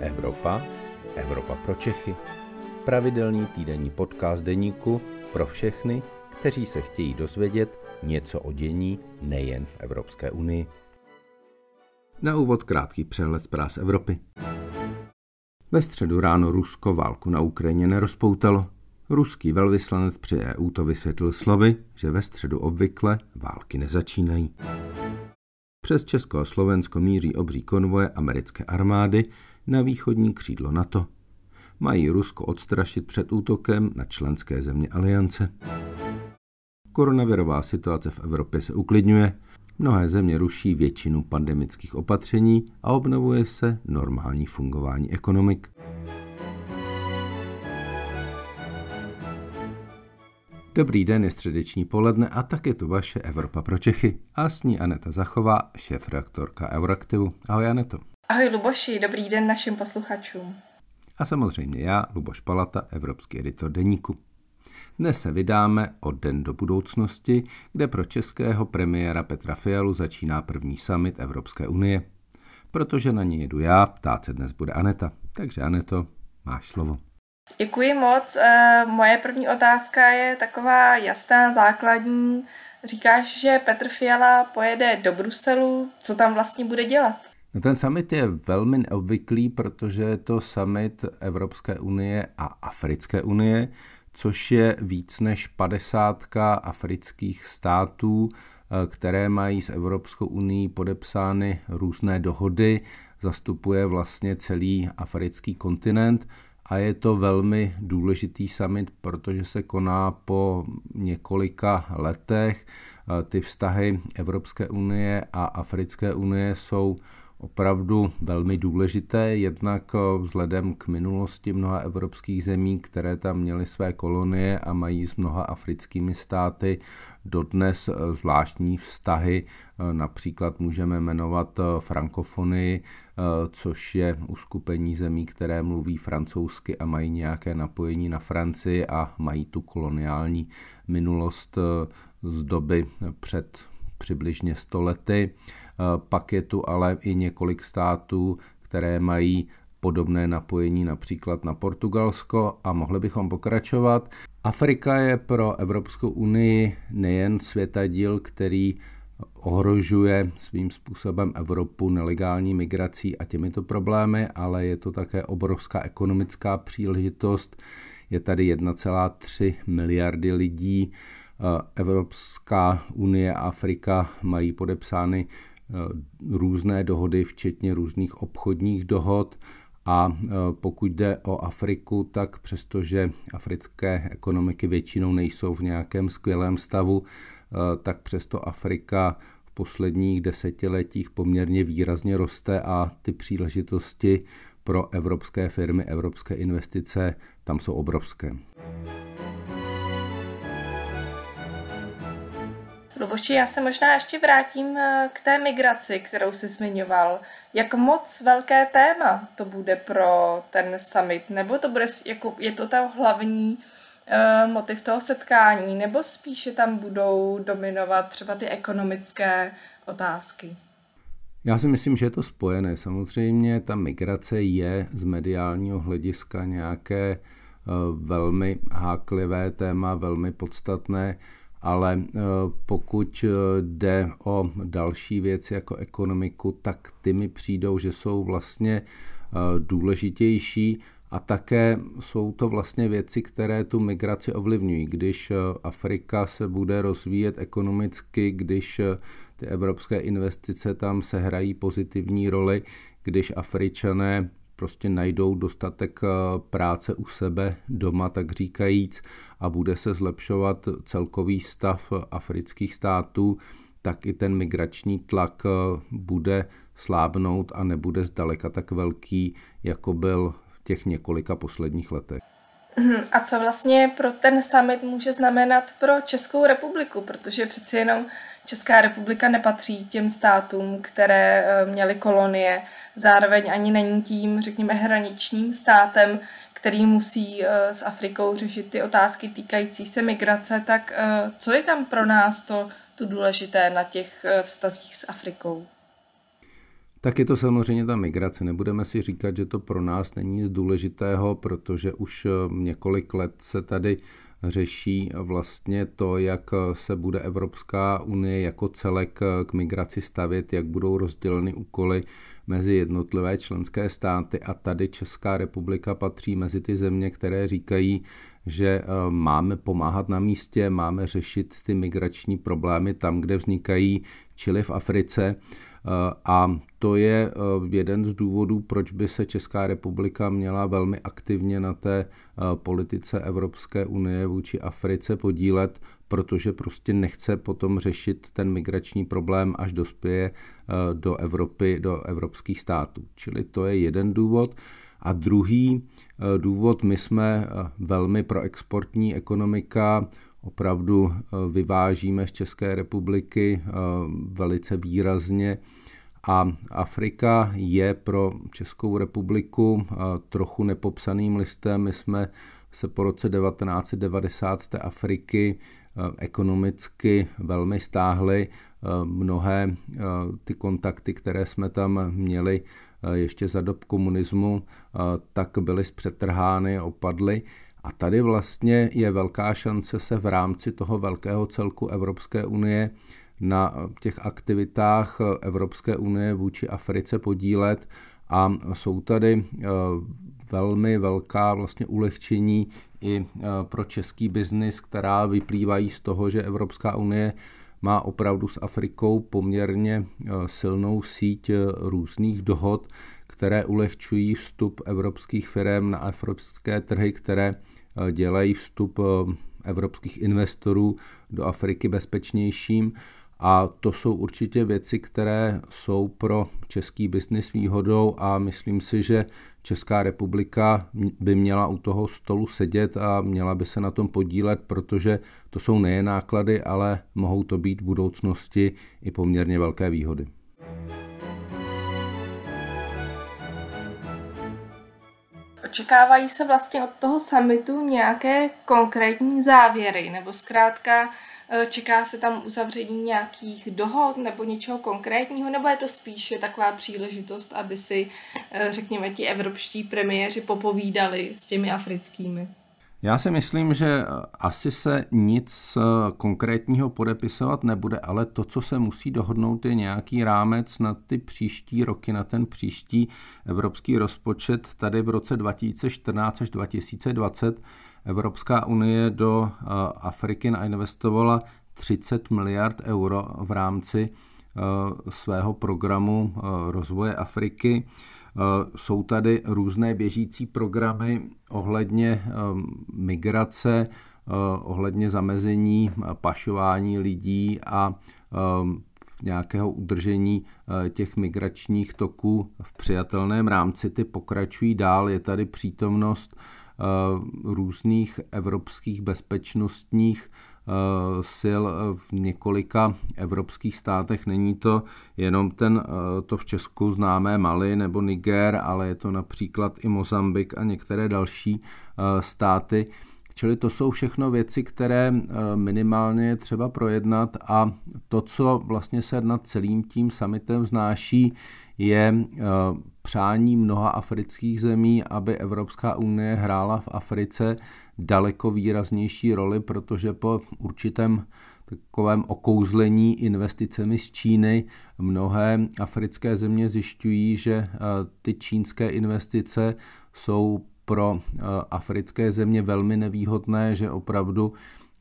Evropa, Evropa pro Čechy. Pravidelný týdenní podcast deníku pro všechny, kteří se chtějí dozvědět něco o dění nejen v Evropské unii. Na úvod krátký přehled zpráv z Evropy. Ve středu ráno Rusko válku na Ukrajině nerozpoutalo. Ruský velvyslanec při EU to vysvětlil slovy, že ve středu obvykle války nezačínají. Přes Česko a Slovensko míří obří konvoje americké armády na východní křídlo NATO. Mají Rusko odstrašit před útokem na členské země aliance. Koronavirová situace v Evropě se uklidňuje, mnohé země ruší většinu pandemických opatření a obnovuje se normální fungování ekonomik. Dobrý den, je středeční poledne a tak je tu vaše Evropa pro Čechy. A s ní Aneta Zachová, šéf-reaktorka Euraktivu. Ahoj Aneto. Ahoj Luboši, dobrý den našim posluchačům. A samozřejmě já, Luboš Palata, evropský editor Deníku. Dnes se vydáme o den do budoucnosti, kde pro českého premiéra Petra Fialu začíná první summit Evropské unie. Protože na něj jedu já, ptát se dnes bude Aneta. Takže Aneto, máš slovo. Děkuji moc. Eh, moje první otázka je taková jasná, základní. Říkáš, že Petr Fiala pojede do Bruselu. Co tam vlastně bude dělat? No ten summit je velmi neobvyklý, protože je to summit Evropské unie a Africké unie, což je víc než 50 afrických států, eh, které mají s Evropskou unii podepsány různé dohody, zastupuje vlastně celý africký kontinent a je to velmi důležitý summit, protože se koná po několika letech. Ty vztahy Evropské unie a Africké unie jsou opravdu velmi důležité, jednak vzhledem k minulosti mnoha evropských zemí, které tam měly své kolonie a mají s mnoha africkými státy dodnes zvláštní vztahy. Například můžeme jmenovat frankofonii, což je uskupení zemí, které mluví francouzsky a mají nějaké napojení na Francii a mají tu koloniální minulost z doby před přibližně 100 lety. Pak je tu ale i několik států, které mají podobné napojení například na Portugalsko a mohli bychom pokračovat. Afrika je pro Evropskou unii nejen světadíl, který ohrožuje svým způsobem Evropu nelegální migrací a těmito problémy, ale je to také obrovská ekonomická příležitost. Je tady 1,3 miliardy lidí. Evropská unie a Afrika mají podepsány eh, různé dohody, včetně různých obchodních dohod. A eh, pokud jde o Afriku, tak přestože africké ekonomiky většinou nejsou v nějakém skvělém stavu, Eh, tak přesto Afrika v posledních desetiletích poměrně výrazně roste a ty příležitosti pro evropské firmy, evropské investice tam jsou obrovské. Luboši, já se možná ještě vrátím eh, k té migraci, kterou jsi zmiňoval. Jak moc velké téma to bude pro ten summit? Nebo to bude, jako, je to ta hlavní Eh, motiv toho setkání, nebo spíše tam budou dominovat třeba ty ekonomické otázky? Já si myslím, že je to spojené. Samozřejmě ta migrace je z mediálního hlediska nějaké eh, velmi háklivé téma, velmi podstatné, ale eh, pokud jde o další věci jako ekonomiku, tak ty mi přijdou, že jsou vlastně důležitější a také jsou to vlastně věci, které tu migraci ovlivňují. Když eh, Afrika se bude rozvíjet ekonomicky, když eh, ty evropské investice tam sehrají pozitivní roli, když Afričané prostě najdou dostatek eh, práce u sebe doma, tak říkajíc, a bude se zlepšovat celkový stav afrických států, tak i ten migrační tlak bude slábnout a nebude zdaleka tak velký, jako byl těch několika posledních letech. Mhm. A co vlastně pro ten summit může znamenat pro Českou republiku, protože přeci jenom Česká republika nepatří těm státům, které eh, měly kolonie, zároveň ani není tím, řekněme, hraničním státem, který musí eh, s Afrikou řešit ty otázky týkající se migrace, tak eh, co je tam pro nás to, to důležité na těch vztazích s Afrikou? Tak je to samozřejmě ta migrace. Nebudeme si říkat, že to pro nás není nic důležitého, protože už několik let se tady řeší vlastně to, jak se bude Evropská unie jako celek k migraci stavět, jak budou rozděleny úkoly mezi jednotlivé členské státy a tady Česká republika patří mezi ty země, které říkají, že eh, máme pomáhat na místě, máme řešit ty migrační problémy tam, kde vznikají, čili v Africe. Eh, a to je eh, jeden z důvodů, proč by se Česká republika měla velmi aktivně na té politice Evropské unie vůči Africe podílet, protože prostě nechce potom řešit ten migrační problém, až dospěje do Evropy, do evropských států. Čili to je jeden důvod. A druhý eh, důvod, my jsme eh, velmi proexportní ekonomika, opravdu eh, vyvážíme z České republiky velice výrazně a Afrika je pro Českou republiku trochu nepopsaným listem. My jsme se po roce 1990 z té Afriky ekonomicky velmi stáhli. Mnohé ty kontakty, které jsme tam měli, Eh, ještě za dob komunismu, eh, tak byly zpřetrhány, opadly. A tady vlastně je velká šance se v rámci toho velkého celku Evropské unie na těch aktivitách Evropské unie vůči Africe podílet a jsou tady eh, velmi velká vlastně ulehčení i pro český biznis, která vyplývají z toho, že Evropská unie má opravdu s Afrikou poměrně eh, silnou síť eh, různých dohod, které ulehčují vstup evropských firm na evropské trhy, které eh, dělají vstup evropských investorů do Afriky bezpečnějším. A to jsou určitě věci, které jsou pro český biznis výhodou a myslím si, že Česká republika by měla u toho stolu sedět a měla by se na tom podílet, protože to jsou nejen náklady, ale mohou to být v budoucnosti i poměrně velké výhody. Očekávají se vlastně od toho summitu nějaké konkrétní závěry, nebo zkrátka čeká se tam uzavření nějakých dohod nebo něčeho konkrétního, nebo je to spíše taková příležitost, aby si, eh, řekněme, ti evropští premiéři popovídali s těmi africkými? Já si myslím, že asi se nic eh, konkrétního podepisovat nebude, ale to, co se musí dohodnout, je nějaký rámec na ty příští roky, na ten příští evropský rozpočet. Tady v roce 2014 až 2020 Evropská unie do eh, Afriky nainvestovala 30 miliard euro v rámci eh, svého programu rozvoje Afriky. Jsou tady různé běžící programy ohledně migrace, ohledně zamezení pašování lidí a nějakého udržení těch migračních toků v přijatelném rámci. Ty pokračují dál, je tady přítomnost různých evropských bezpečnostních Eh, sil v několika evropských státech. Není to jenom ten, eh, to v Česku známé Mali nebo Niger, ale je to například i Mozambik a některé další eh, státy. Čili to jsou všechno věci, které minimálně je třeba projednat a to, co vlastně se nad celým tím summitem znáší, je přání mnoha afrických zemí, aby Evropská unie hrála v Africe daleko výraznější roli, protože po určitém takovém okouzlení investicemi z Číny mnohé africké země zjišťují, že eh, ty čínské investice jsou pro eh, africké země velmi nevýhodné, že opravdu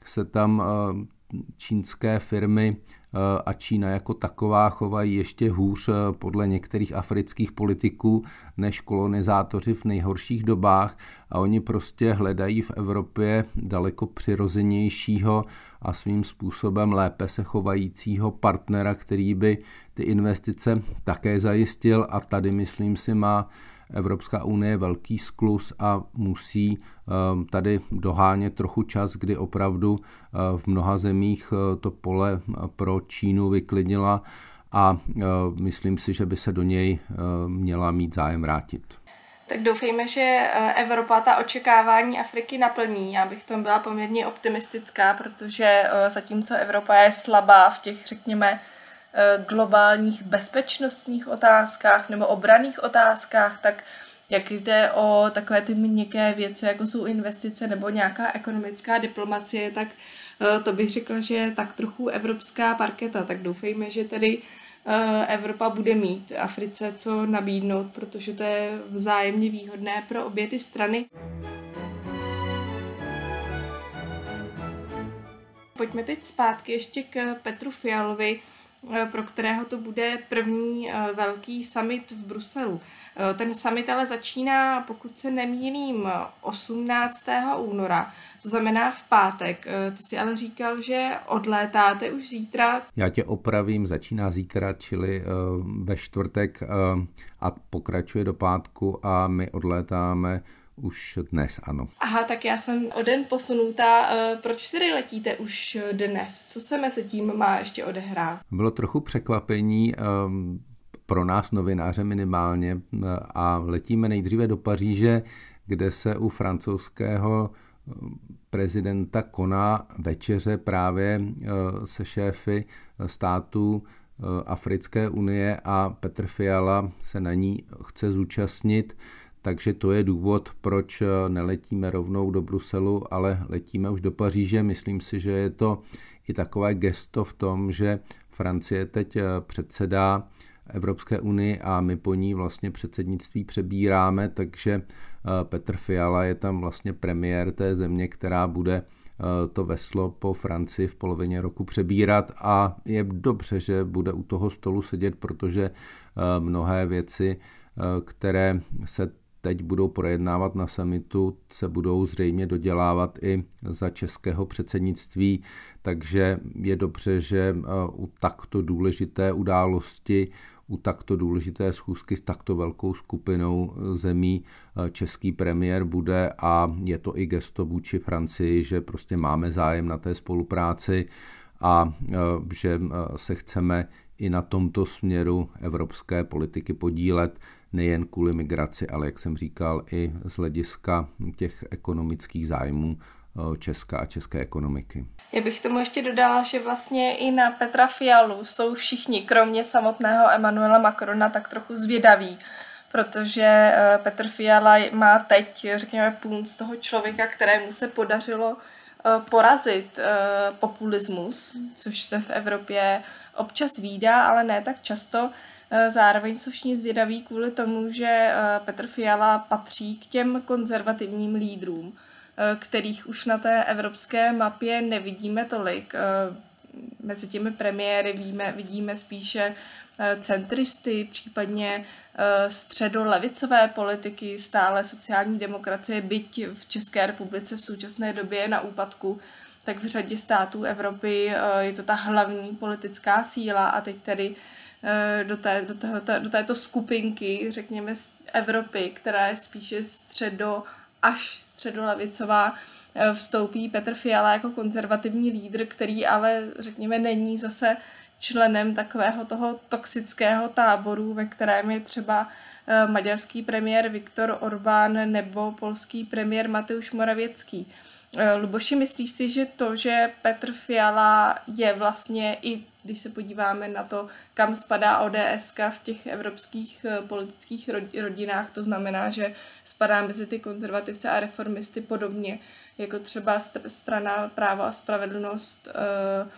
se tam eh, čínské firmy eh, a Čína jako taková chovají ještě hůř podle některých afrických politiků než kolonizátoři v nejhorších dobách. A oni prostě hledají v Evropě daleko přirozenějšího a svým způsobem lépe se chovajícího partnera, který by ty investice také zajistil. A tady myslím si má Evropská unie velký sklus a musí ehm, tady dohánět trochu čas, kdy opravdu eh, v mnoha zemích eh, to pole pro Čínu vyklidnila a myslím si, že by se do něj měla mít zájem vrátit. Tak doufejme, že Evropa ta očekávání Afriky naplní. Já bych tom byla poměrně optimistická, protože zatímco Evropa je slabá v těch, řekněme, globálních bezpečnostních otázkách nebo obraných otázkách, tak jak jde o takové ty měkké věci, jako jsou investice nebo nějaká ekonomická diplomacie, tak eh, to bych řekla, že je tak trochu evropská parketa. Tak doufejme, že tedy eh, Evropa bude mít Africe co nabídnout, protože to je vzájemně výhodné pro obě ty strany. Pojďme teď zpátky ještě k Petru Fialovi. Eh, pro kterého to bude první eh, velký summit v Bruselu. Eh, ten summit ale začíná, pokud se nemýlím, 18. února, to znamená v pátek. Ty jsi ale říkal, že odlétáte už zítra. Já tě opravím, začíná zítra, čili ve čtvrtek a pokračuje do pátku a my odlétáme už dnes, ano. Aha, tak já jsem o den posunutá. Eh, proč tedy letíte už dnes? Co se mezi tím má ještě odehrát? Bylo trochu překvapení ehm, pro nás novináře minimálně eh, a letíme nejdříve do Paříže, kde se u francouzského eh, prezidenta koná večeře právě se šéfy států Africké unie a Petr Fiala se na ní chce zúčastnit takže to je důvod, proč eh, neletíme rovnou do Bruselu, ale letíme už do Paříže. Myslím si, že je to i takové gesto v tom, že Francie teď eh, předsedá Evropské unii a my po ní vlastně předsednictví přebíráme, takže eh, Petr Fiala je tam vlastně premiér té země, která bude to veslo po Francii v polovině roku přebírat a je dobře, že bude u toho stolu sedět, protože mnohé věci, které se teď budou projednávat na samitu, se budou zřejmě dodělávat i za českého předsednictví, takže je dobře, že eh, u takto důležité události, u takto důležité schůzky s takto velkou skupinou zemí eh, český premiér bude a je to i gesto vůči Francii, že prostě máme zájem na té spolupráci a eh, že se chceme i na tomto směru evropské politiky podílet nejen kvůli migraci, ale jak jsem říkal, i z hlediska těch ekonomických zájmů eh, Česka a české ekonomiky. Já bych tomu ještě dodala, že vlastně i na Petra Fialu jsou všichni, kromě samotného Emmanuela Macrona, tak trochu zvědaví, protože eh, Petr Fiala má teď, řekněme, půl z toho člověka, kterému se podařilo eh, porazit populismus, což se v Evropě občas výdá, ale ne tak často. Eh, zároveň jsou všichni zvědaví kvůli tomu, že eh, Petr Fiala patří k těm konzervativním lídrům, eh, kterých už na té evropské mapě nevidíme tolik. Mezi těmi premiéry víme, vidíme spíše centristy, případně středolevicové politiky, stále sociální demokracie, byť v České republice v současné době je na úpadku, tak v řadě států Evropy je to ta hlavní politická síla a teď tedy do, té, do, tohoto, do této skupinky, řekněme, z Evropy, která je spíše středo až středolavicová, eh, vstoupí Petr Fiala jako konzervativní lídr, který ale, řekněme, není zase členem takového toho toxického táboru, ve kterém je třeba eh, maďarský premiér Viktor Orbán nebo polský premiér Mateusz Moravěcký. Luboši, myslíš si, že to, že Petr Fiala je vlastně i když se podíváme na to, kam spadá ODS v těch evropských eh, politických rodinách, to znamená, že spadá mezi ty konzervativce a reformisty podobně, jako třeba strana práva a spravedlnost, eh,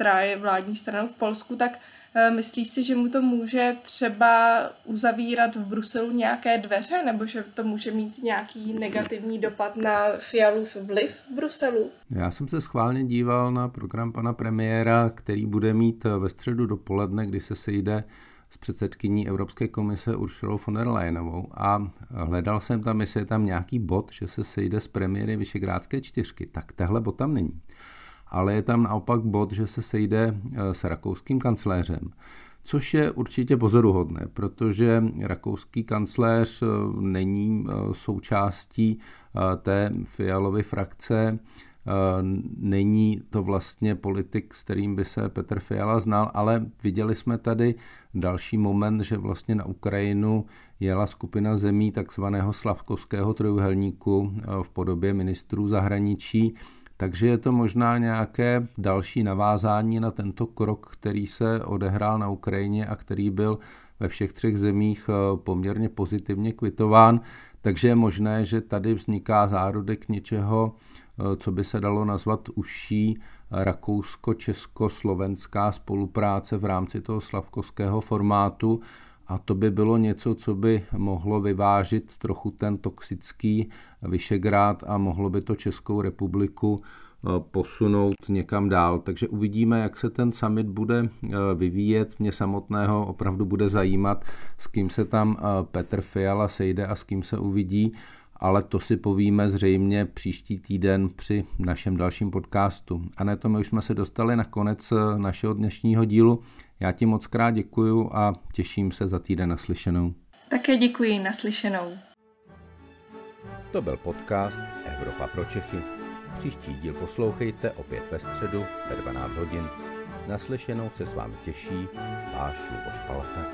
která je vládní stranou v Polsku, tak Eh, myslíš si, že mu to může třeba uzavírat v Bruselu nějaké dveře, nebo že to může mít nějaký negativní dopad na Fialův vliv v Bruselu? Já jsem se schválně díval na program pana premiéra, který bude mít ve středu dopoledne, kdy se sejde s předsedkyní Evropské komise Uršulou von der Leyenovou a hledal jsem tam, jestli je tam nějaký bod, že se sejde s premiéry Vyšegrádské čtyřky. Tak tehle bod tam není ale je tam naopak bod, že se sejde eh, s rakouským kancléřem. Což je určitě pozoruhodné, protože rakouský kancléř eh, není eh, součástí té Fialovy frakce, není to vlastně politik, s kterým by se Petr Fiala znal, ale viděli jsme tady další moment, že vlastně na Ukrajinu jela skupina zemí takzvaného slavkovského trojuhelníku v podobě ministrů zahraničí Takže je to možná nějaké další navázání na tento krok, který se odehrál na Ukrajině a který byl ve všech třech zemích eh, poměrně pozitivně kvitován. Takže je možné, že tady vzniká zárodek něčeho, eh, co by se dalo nazvat užší rakousko-česko-slovenská spolupráce v rámci toho slavkovského formátu a to by bylo něco, co by mohlo vyvážit trochu ten toxický Vyšegrád a mohlo by to Českou republiku eh, posunout někam dál. Takže uvidíme, jak se ten summit bude eh, vyvíjet. Mě samotného opravdu bude zajímat, s kým se tam eh, Petr Fiala sejde a s kým se uvidí ale to si povíme zřejmě příští týden při našem dalším podcastu. A ne to my už jsme se dostali na konec našeho dnešního dílu. Já ti moc krát děkuju a těším se za týden naslyšenou. Také děkuji, naslyšenou. To byl podcast Evropa pro Čechy. Příští díl poslouchejte opět ve středu ve 12 hodin. Naslyšenou se s vámi těší váš Luboš Palata.